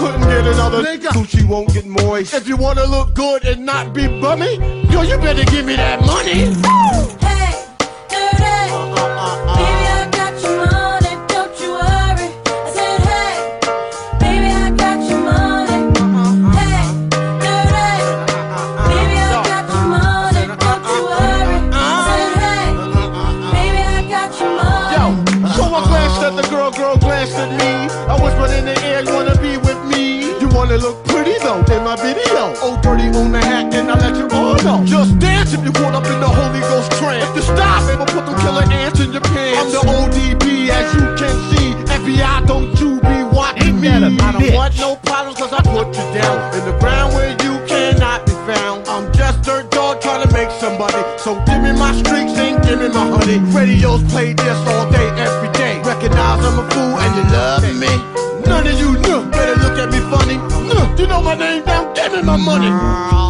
couldn't get another nigga. Gucci won't get moist. If you wanna look good and not be bummy, yo, you better give me that money. Hey, want no problems, cause I put you down in the ground where you cannot be found. I'm just dirt dog trying to make somebody. So give me my streaks and give me my honey. Radios play this all day, every day. Recognize I'm a fool and you love me. None of you know. Better look at me funny. No, you know my name now. Give me my money.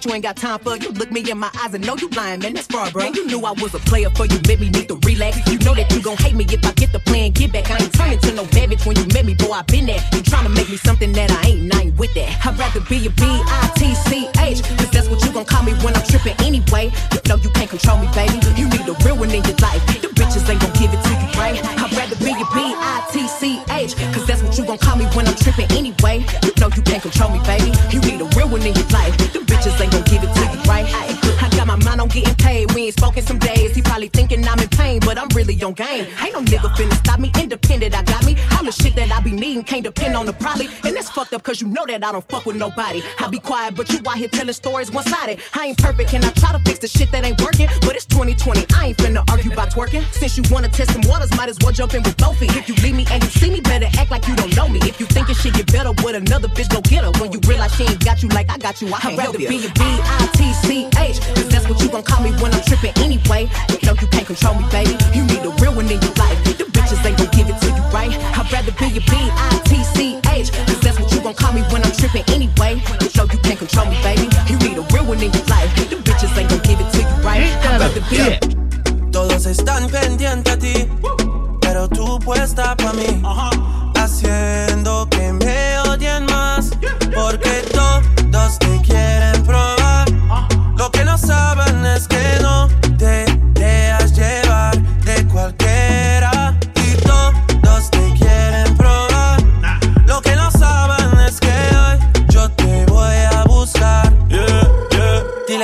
What you ain't got time for. You look me in my eyes and know you lying, man. That's far, bro. And you knew I was a player for you. Met me, need to relax. You know that you gon' hate me if I get the plan, get back. I ain't turning to no bitch when you met me, boy. I been there. You tryna make me something that I ain't, I ain't with that. I'd rather be a B-I-T-C-H, cause that's what you gon' call me when I'm tripping anyway. You know you can't control me, baby. You need a real one in your life. The bitches ain't gon' give it to you, right? I'd rather be a B-I-T-C-H, cause that's what you gon' call me when I'm tripping anyway. You know you can't control me, baby. You We ain't spoken some days. He probably thinking I'm in pain, but I'm really on game. Ain't no nigga finna stop me. Independent, I got me. All the shit I be needing can't depend on the probably. And that's fucked up cause you know that I don't fuck with nobody. I be quiet, but you out here telling stories one sided. I ain't perfect, and I try to fix the shit that ain't working. But it's 2020, I ain't finna argue about twerking. Since you wanna test some waters, might as well jump in with both feet. If you leave me and you see me, better act like you don't know me. If you think it shit get better with another bitch, go get her. When you realize she ain't got you like I got you, I can't help you. be a B-I-T-C-H, cause that's what you gon' call me when I'm tripping anyway. You know you can't control me, baby. You need a real one in your life. The bitches ain't gon' give it to you, right? I'd rather be a B-I-T-C-H, cause that's what you gon' call me when I'm trippin' anyway. You know you can't control me, baby. You need a real one in your life. The bitches ain't gon' give it to you, right? I'd rather be a Todos están pendientes a ti, pero tú puesta pa' mí. Haciendo que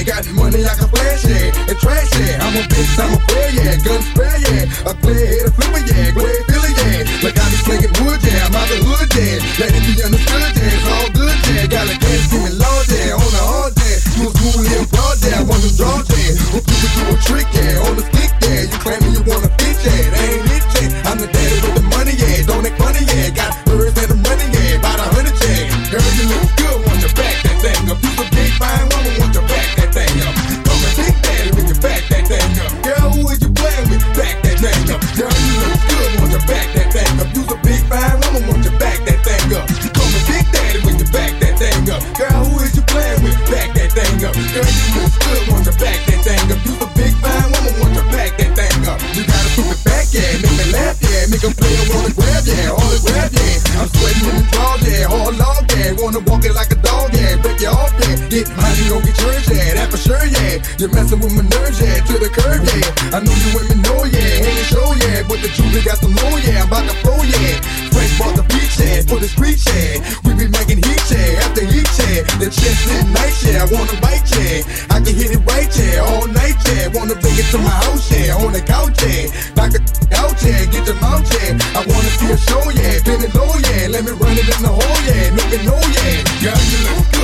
yeah, got money I can flash yeah. And trash yeah, I'm a bitch, I'm a player yeah. Gun spray yeah, a player hit a flipper yeah. Ahead, Billy yeah, like I be slinging wood yeah. I'm out the hood yeah, let it be understood yeah. Yeah. I can hit it right, yeah. All night, yeah. Wanna bring it to my house, yeah. On the couch, yeah. Knock it out, yeah. Get your mouth, yeah. I wanna see a show, yeah. Bend it low, yeah. Let me run it in the hole, yeah. Make it know, yeah. Girl, you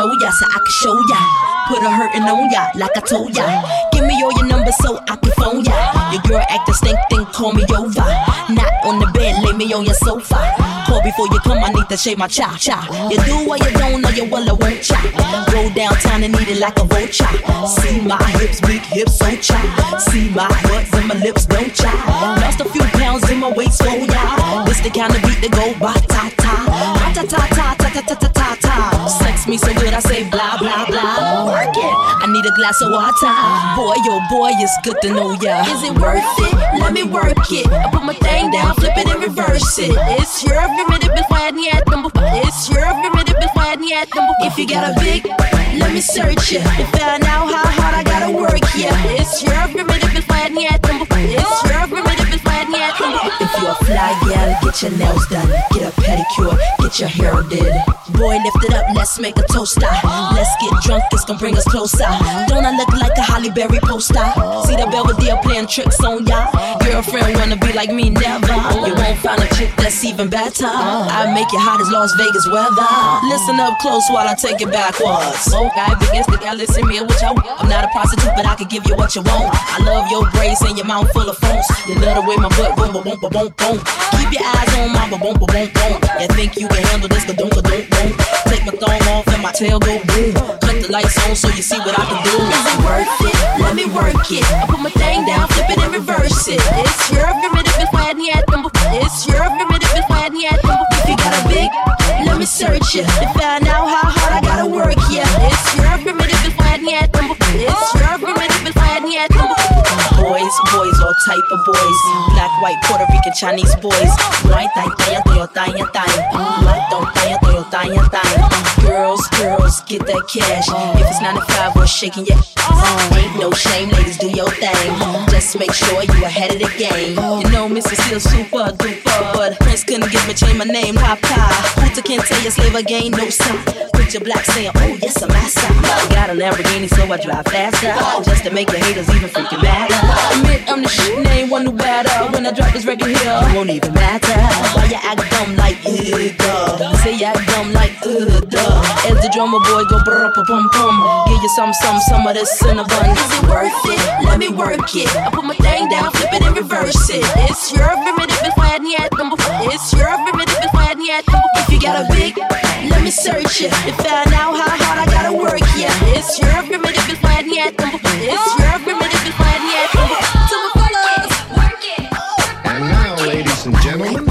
know ya so I can show ya. Put a hurtin' on ya, like I told ya. Give me all your numbers so I can phone ya. Your girl acting stink, then call me over. Not on the bed, lay me on your sofa. Call before you come, I need to shave my cha cha. You do what you don't, or you will or won't cha. Go downtown and eat it like a vulture. See my hips, big hips, so cha. See my butts and my lips, don't cha. Lost a few Say blah blah blah. Work it. I need a glass of water. Boy, oh boy, it's good to know ya. Is it worth it? Let me work it. I put my thing down, flip it and reverse it. It's your primitive before I had number. It's your primitive before I had number. If you got a big, let me search it to find out how hard I gotta work. Yeah, it's your primitive before I had number. It's your primitive I. If you're a fly gal, get your nails done, get a pedicure, get your hair did. Boy, lift it up, let's make a toaster. Let's get drunk, it's gonna bring us closer. Don't I look like a Halle Berry poster? See the Belvedere playing tricks on ya. Girlfriend wanna be like me, never. You won't find a chick that's even better. I make you hot as Las Vegas weather. Listen up close while I take it backwards. Okay, begins to gal, listen me what you I'm not a prostitute, but I can give you what you want. I love your braids and your mouth full of phones. You love the way my butt boom, boom, boom, boom, boom. Keep your eyes on my boom, boom, boom, boom. You think you can handle this, don't, don't, don't. Take my thong off and my tail go boom. Cut the lights on so you see what I can do. Is it worth it? Let me work it. I put my thing down, flip it and reverse it. It's your primitive before I had number. It's your primitive before I had number. If you got a big, let me search it to find out how hard I gotta work. Yeah, it's your primitive before I had number. It's your primitive before I had number. All type of boys. Black, white, Puerto Rican, Chinese boys. No hay talla, talla, talla, talla. Talla, talla, talla. Girls, girls, get that cash. If it's 95 or shaking your ass. Ain't no shame, ladies, do your thing. Just make sure you ahead of the game. You know, Mr. Still super duper, but Prince couldn't give me change my name, Papa. Hooter can't tell you slave again, no son. Put your black saying, oh yes, I'm massa. Got a Lamborghini, so I drive faster. Just to make your haters even freaking mad. Admit I'm the shit, name one new batter. When I drop this record here, it won't even matter. Why you act dumb like, uh. Say you act dumb like, uh, duh. As the drummer boy go brr pa pum pum. Give you some, some, some of this cinnamon. Is it worth it? Let me work it. I put my thing down, flip it and reverse it. It's your primitive before I had number. It's your primitive before I had number. If you got a big, let me search it to find out how hard I gotta work. Yeah, it's your primitive before I had number. It's your primitive before I had number. To my fellas, work it. And now, ladies and gentlemen,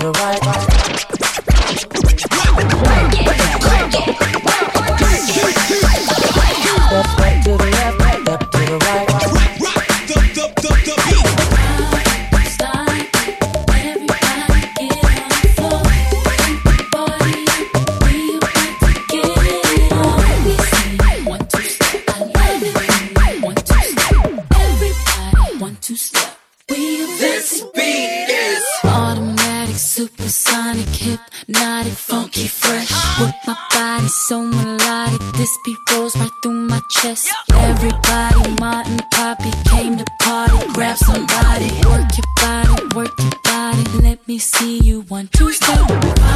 the right. Funky fresh. With my body so melodic, this beat rolls right through my chest. Everybody, Martin, Poppy came to party. Grab somebody, work your body, work your body. Let me see you one, two, step.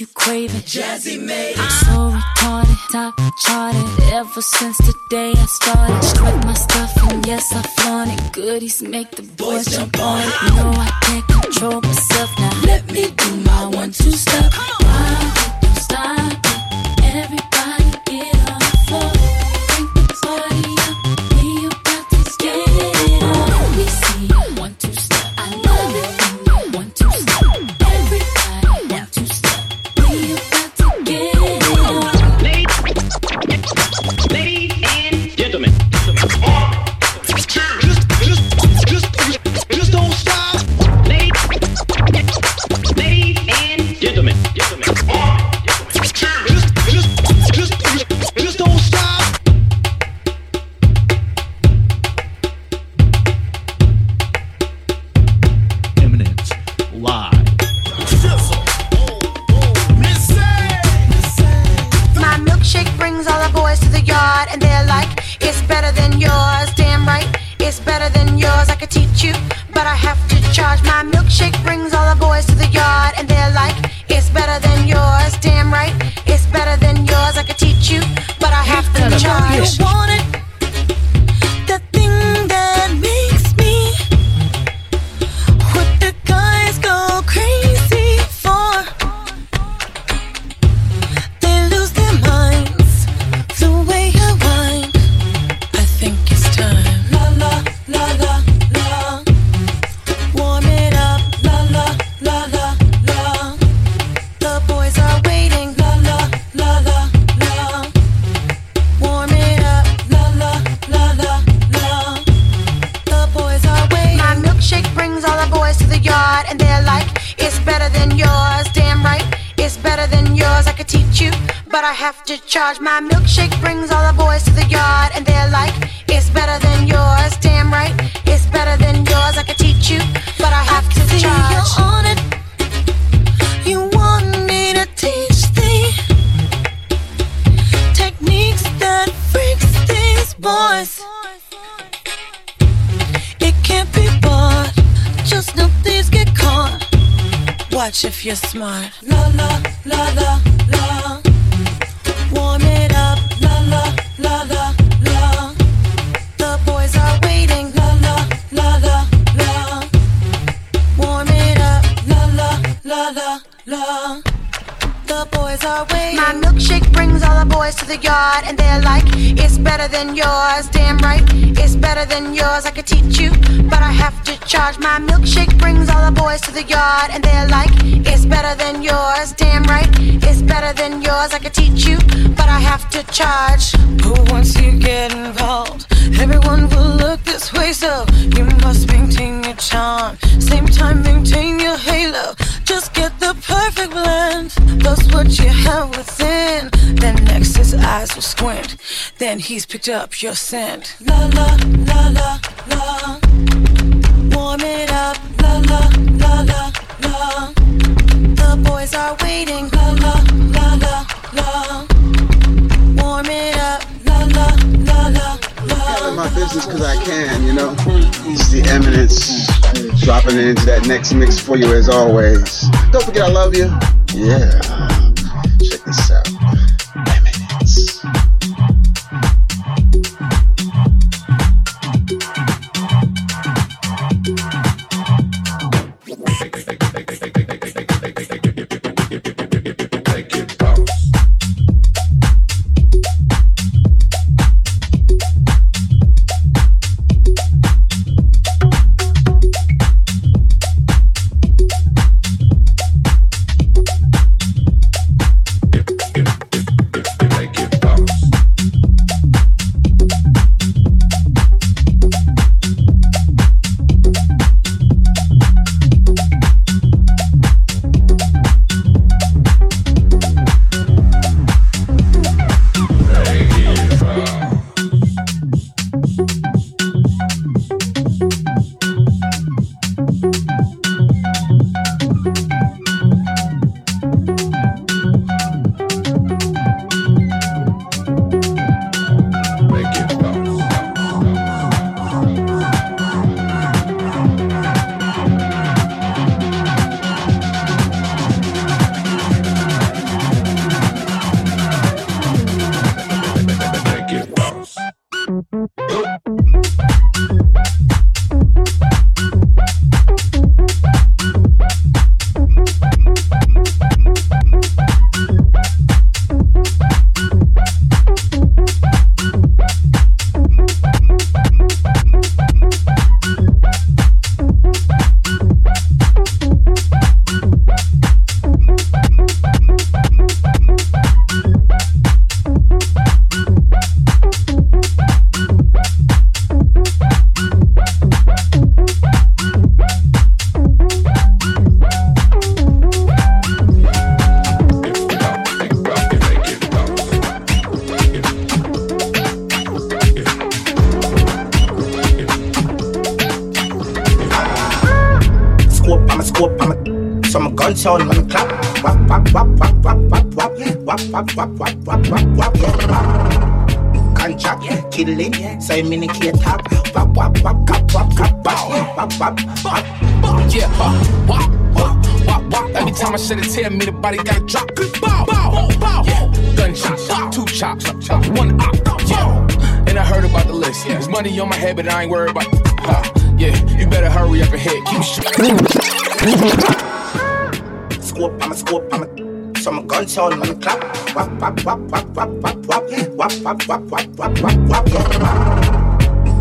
You crave it. Jazzy made it. So retarded, top charted. Ever since the day I started, strut my stuff and yes I flaunt it. Goodies make the boys jump on it. You know I can't control myself now. Let me do my one two step. Wow, don't stop it. Everybody Watch if you're smart. La la la la la. Warm it up. La la la la la. The boys are waiting. La la la la la. Warm it up. La la la la la. Boys are. My milkshake brings all the boys to the yard, and they're like, it's better than yours. Damn right, it's better than yours. I could teach you, but I have to charge. My milkshake brings all the boys to the yard, and they're like, it's better than yours. Damn right, it's better than yours. I could teach you, but I have to charge. But once you get involved, everyone will look this way, so you must maintain your charm. Same time, maintain your halo. Just get the perfect blend. That's what you have within. Then next his eyes will squint. Then he's picked up your scent. La la la la la. Warm it up. La la la la la. The boys are waiting. La la la la la. Warm it up. La la la la in my business because I can, you know. It's the eminence dropping into that next mix for you as always. Don't forget I love you. Yeah. Check this out. Killing, say minicate top. Wap wap wap cap wap cap wap wap wap wap. Yeah, uh, wop, wop, wop, wop. Every time I shed a tear, me the body got drop. Good bow, bow, bow. Yeah, gunshots, two chops, one op. Yeah, and I heard about the list. There's money on my head, but I ain't worried about. Huh. Yeah, you better hurry up and hit. Keep shooting. Scope, I'm a scope, I'm a. So my gun sound when clap. Wap wap wap wap wap wap wap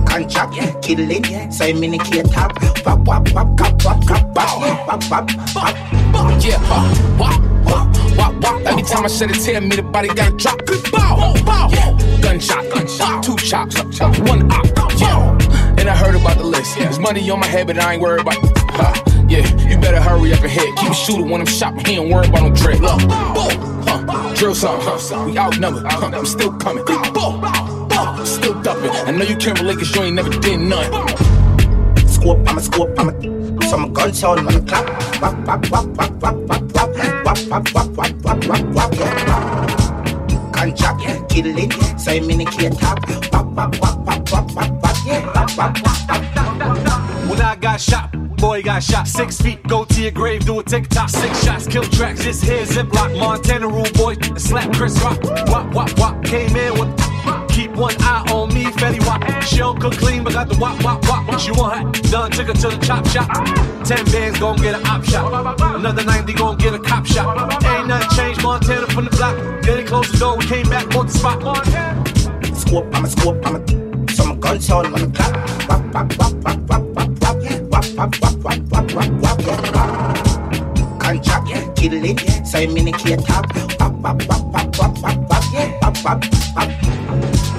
Contract, killing, say minicate top. Wap wap wap cap wap cap wap wap wap wap. Yeah, uh, wop, wop, wop, wop. Every time I shed a tear, me the body got drop. Good bow, bow. Yeah, gunshot, gunshot, two chops, one op. Yeah, and I heard about the list. There's money on my head, but I ain't worried about. Yeah, better hurry up and hit. Keep shooting when I'm shot, but he ain't worried about no trick. Look, huh, drill some, huh, we outnumbered, huh, I'm still coming. Still dumping. I know you can't relate cause you ain't never did none. Scope, I'm a scope, I'm a. So my gun sound when clap. Wap wap wap wap wap wap wap wap wap wap wap wap wap wap wap. Contract, killing, say minicate top. Wap wap wap wap wap wap wap wap wap wap. When I got shot, boy got shot. Six feet, go to your grave, do a tick tock. Six shots, kill tracks, this here ziplock. Montana rule boy, slap Chris Rock. Wop, wop, wop, came in with. Keep one eye on me, Fetty Wap. She don't cook clean, but got the wop, wop, wop. She want hat, done, took her to the chop shop. Ten bands gon' get an op shot. Another 90 gon' get a cop shot. Ain't nothing changed, Montana from the block. Then they closed the door, we came back on the spot. Scope, I'm a scope, I'm a. So my gun sound when clap. Wap wap wap wap wap, wap, wap, wap, wap, wap, wap. Contract, yeah. kill it, yeah. so you minicate top. Wap, wap, wap, wap, wap, wap, wap, yeah. wap, wap, wap.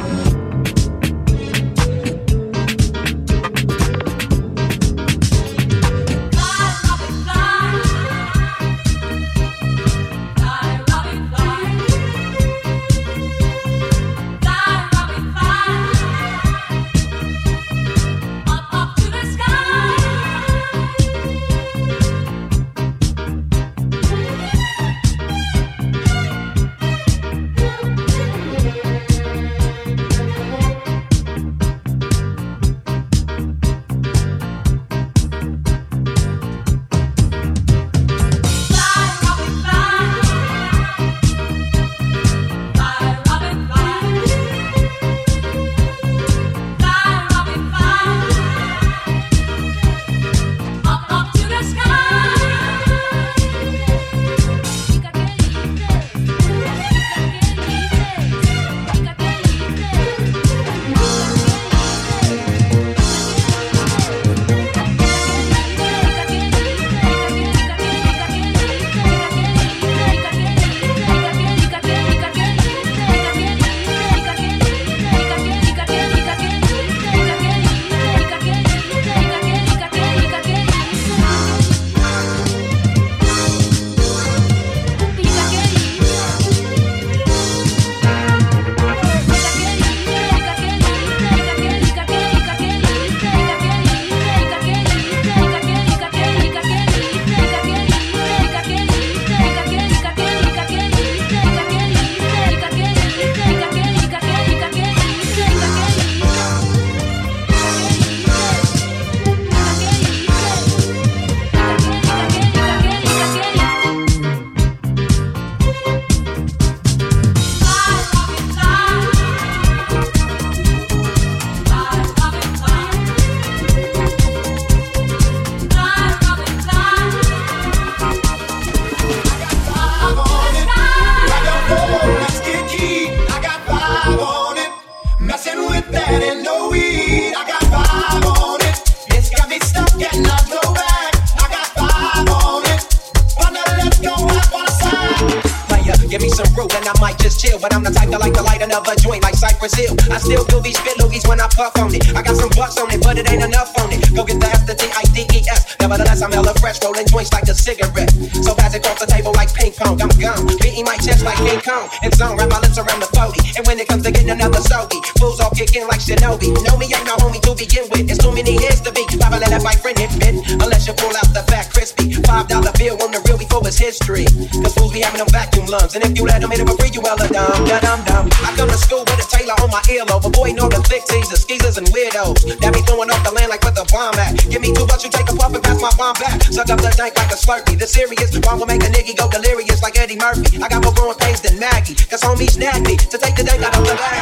And zone, wrap my lips around the 40. And when it comes to getting another soapy, fools all kick in like Shinobi. Know me ain't no homie to begin with. It's too many years to be. Probably let that my friend. Unless you pull out the fat crispy. five dollar bill on the real before it's history. Cause fools be having them vacuum lungs. And if you let them hit it for free, you hella dumb, da dum dum. I come to school with a Taylor on my earlobe. Avoiding all the thick teasers, skeezers, and weirdos. That be throwing off the land like where the bomb at. Give me two bucks, you take a puff and pass my bomb back. Suck up the dank like a slurpee. The serious bomb will make a nigga go delirious Eddie Murphy. I got more growing pains than Maggie. Cause homies snag me to take the dank out of the bag.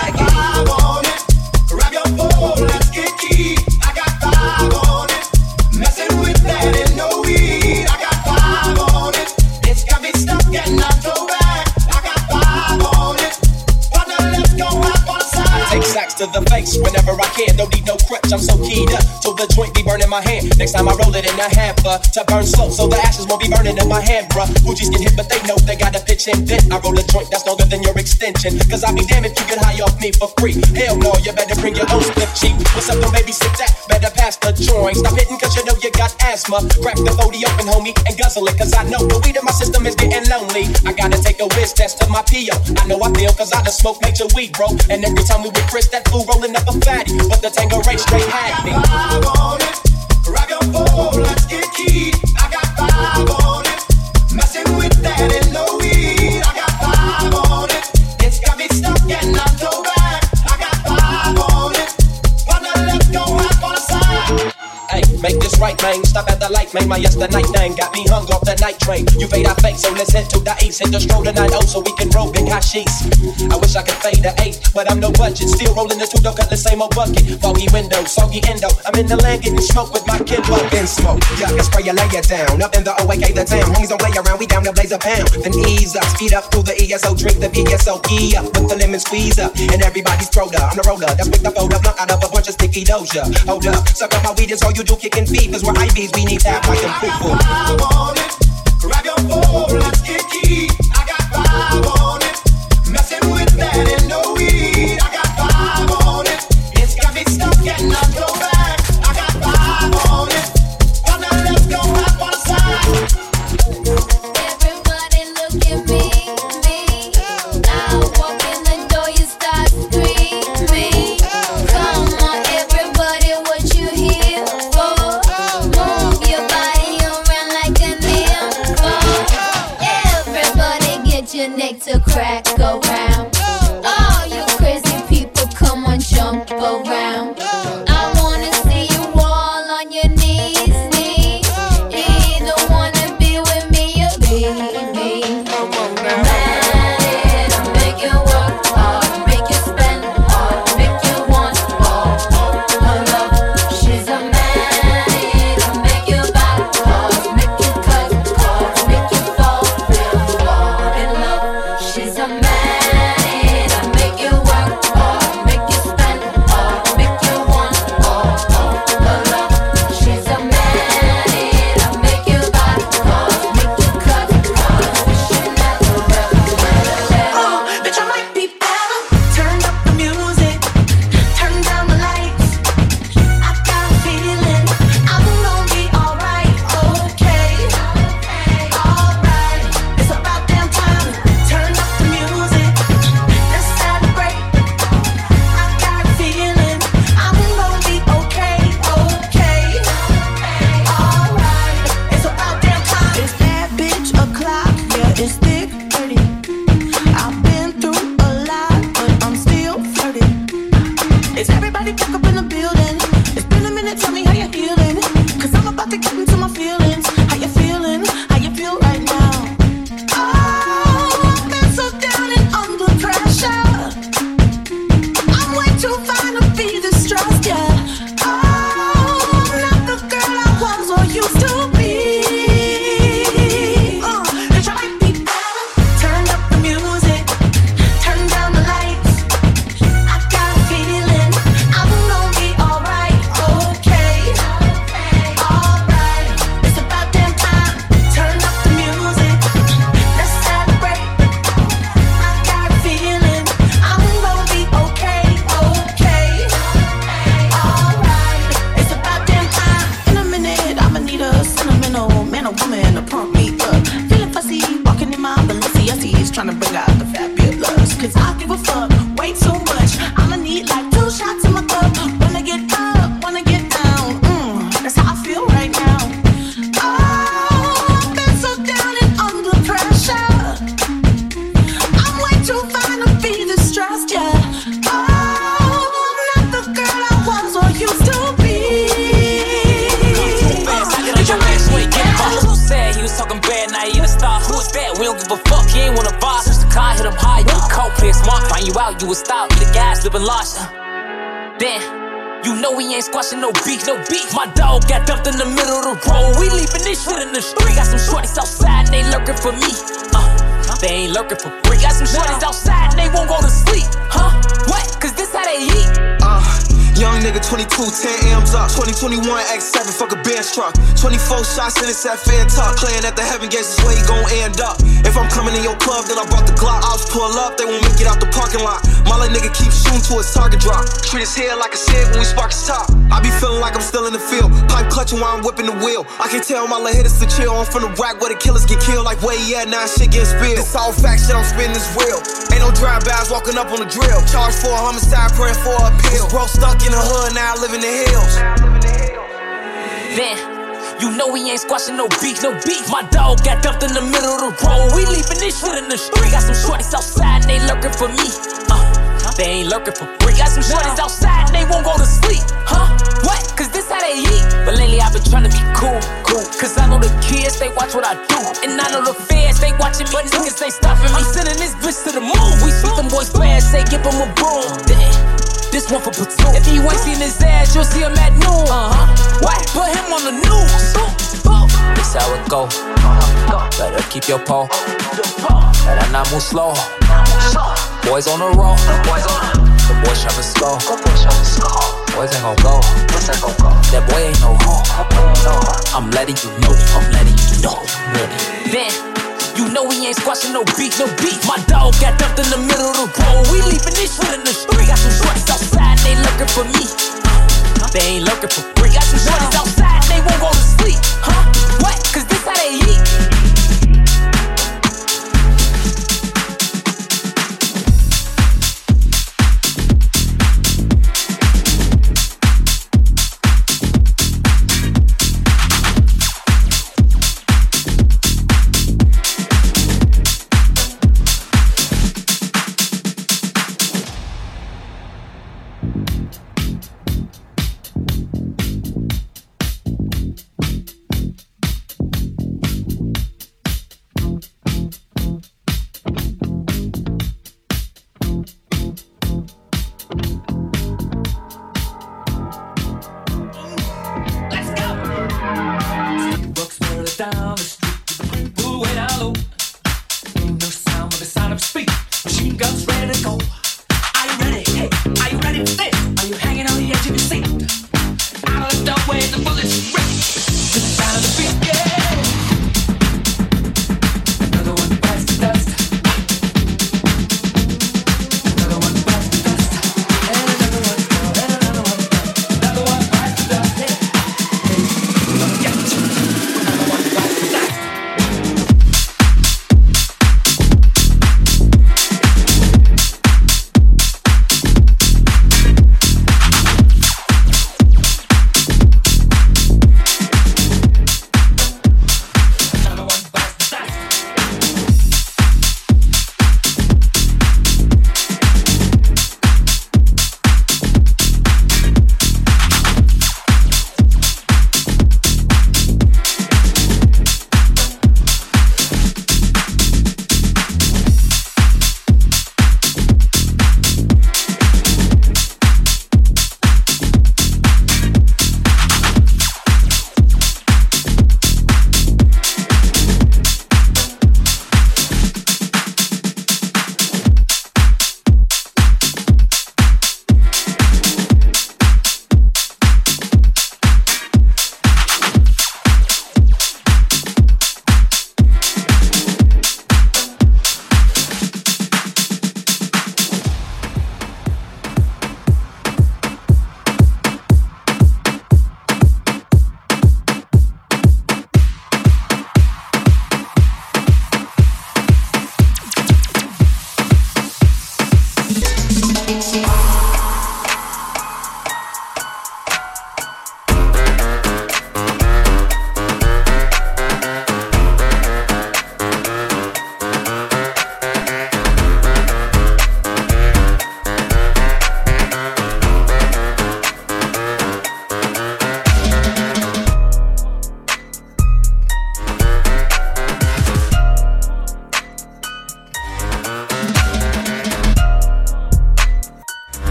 I'm so keyed up. Till the joint be burning my hand. Next time I roll it in a hamper to burn slow, so the ashes won't be burning in my hand, bruh. Bougies get hit, but they know they gotta pitch in then. I roll a joint that's longer than your extension. Cause I'll be damned if you get high off me for free. Hell no, you better bring your own slip cheap. What's up, don't babysit that? Better pass the joint. Stop hitting cause you know you got asthma. Crack the 40 open, homie, and guzzle it. Cause I know the weed in my system is getting lonely. I gotta take a whiz test of my PO. I know I feel cause I done smoke major weed, bro. And every time we with Chris, that fool rolling up a fatty. But the Tanqueray straight let's get key. I got five on it. Messing with that and no make this right, man. Stop at the light, man. My yesterday night thing got me hung off the night train. You fade, I fake, so let's head to the east. Hit the stroll tonight, oh, so we can roll big sheets. I wish I could fade the eight, but I'm no budget. Still rolling the two, don't cut the same old bucket. Foggy window, soggy endo. I'm in the land getting smoke with my kid in smoke. Yeah, I spray you, lay it down. Up in the OAK, the town. Homies don't play around, we down to blaze a pound. Then ease up, speed up through the ESO, drink the VSO, key up with the lemon squeeze up. And everybody's up. I'm the roller, that's with the fold up, blunt out of a bunch of sticky doja. Hold up, suck up my weed, is all you do, kicking feet. Cause we're IVs, we need that like them people. Five on it. Grab your phone, let's get key. You out, you style, you the gas, living large. Then, you know we ain't squashing no beef, no beef. My dog got dumped in the middle of the road. We leaving this shit in the street. Got some shorties outside and they lurking for me. Uh, they ain't lurking for free. Got some shorties outside and they won't go to sleep. Huh? What? Cause this how they eat. Young nigga 22, 10 M's up. 2021 X7, fuck a Benz truck. 24 shots in it's at fair talk. Playing at the heaven gates is where you gon' end up. If I'm coming in your club, then I brought the Glock. Ops pull up, they won't make it out the parking lot. My nigga keep shooting to his target drop. Treat his head like a sieve when we spark his top. I be feeling like I'm still in the field. Pipe clutching while I'm whipping the wheel. I can tell my little hitters to chill. I'm from the rack where the killers get killed. Like where he at now, shit get spilled. It's all fact shit, I'm spinning this real. Ain't no drive-bys walking up on the drill. Charge for a homicide, praying for a appeal. Bro stuck in the hood, now I live in the hills. Then, you know we ain't squashing no beef, no beef. My dog got dumped in the middle of the road. We leaving this shit in the street. Got some shorties outside and they lurking for me. Uh, they ain't lurking for free. Got some shorties outside and they won't go to sleep. Huh? What? Cause this how they eat. But lately I've been trying to be cool, cool. Cause I know the kids, they watch what I do. And I know the feds, they watching me. But niggas ain't stopping me. I'm sending this bitch to the moon. We shoot them boys fast, say give them a boom. Damn. This one for platoon. If you ain't seen his ass, you'll see him at noon. Uh huh. What? Put him on the news. This how it go. Better keep your pole. Better not move slow. Boys on the roll. The boys tryna score. Boys ain't gon' go. That boy ain't no hoe. I'm letting you know. I'm letting you know. Then. Know we ain't squashing no beef, no beef. My dog got dumped in the middle of the road. We leaving this shit in the street. Got some shorties outside, they looking for me. They ain't looking for free. Got some shorties outside, they won't go to sleep. Huh? What? Cause this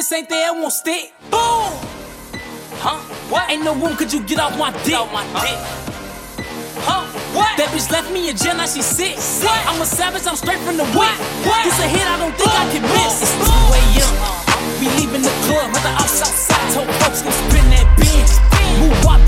this ain't there, it won't stick. Boom! Huh? What? Ain't no room, could you get off my dick? Off my dick. Huh? What? That bitch left me a gen, now she sick. sick. What? I'm a savage, I'm straight from the whip. What? This a hit, I don't think I can miss. It's 2 a.m. We leaving the club, with the outside side. Told folks, to spin that bin. Move up.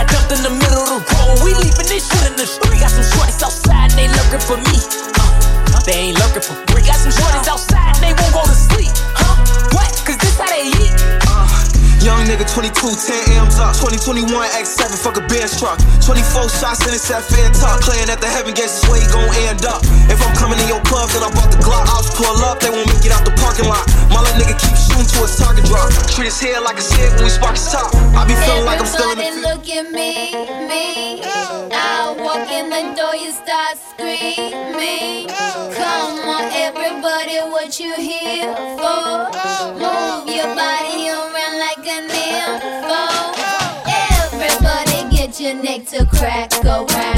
got dumped in the middle of the road. We leaving this shit in the street. Got some shorties outside and they lurking for me. Uh, they ain't lurking for me. 22, 10 M's up. 2021 X7, fuck a Benz truck. 24 shots in it's at fair talk. Playing at the heaven gates, this way you gon' end up. If I'm coming in your club, then I bought the Glock. I'll pull up, they want me get out the parking lot. My little nigga keep shooting to his target drop. Treat his head like a shit when we spark his top. I be feeling like I'm still in the. Look at me, me. I walk in the door, you start screaming. Come on, everybody, what you here for? the crack go crack.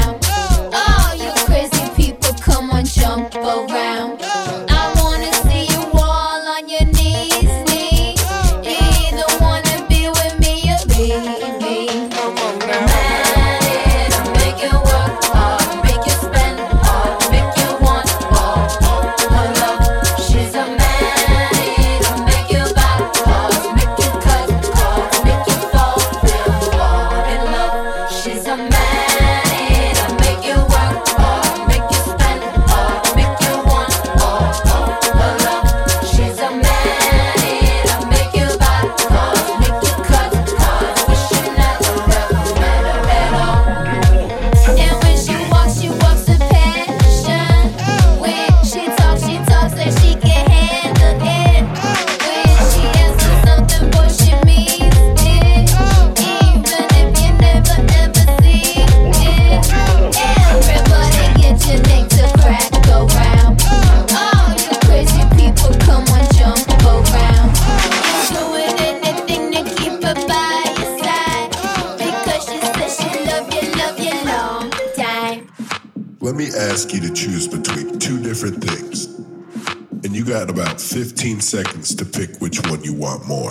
seconds to pick which one you want more.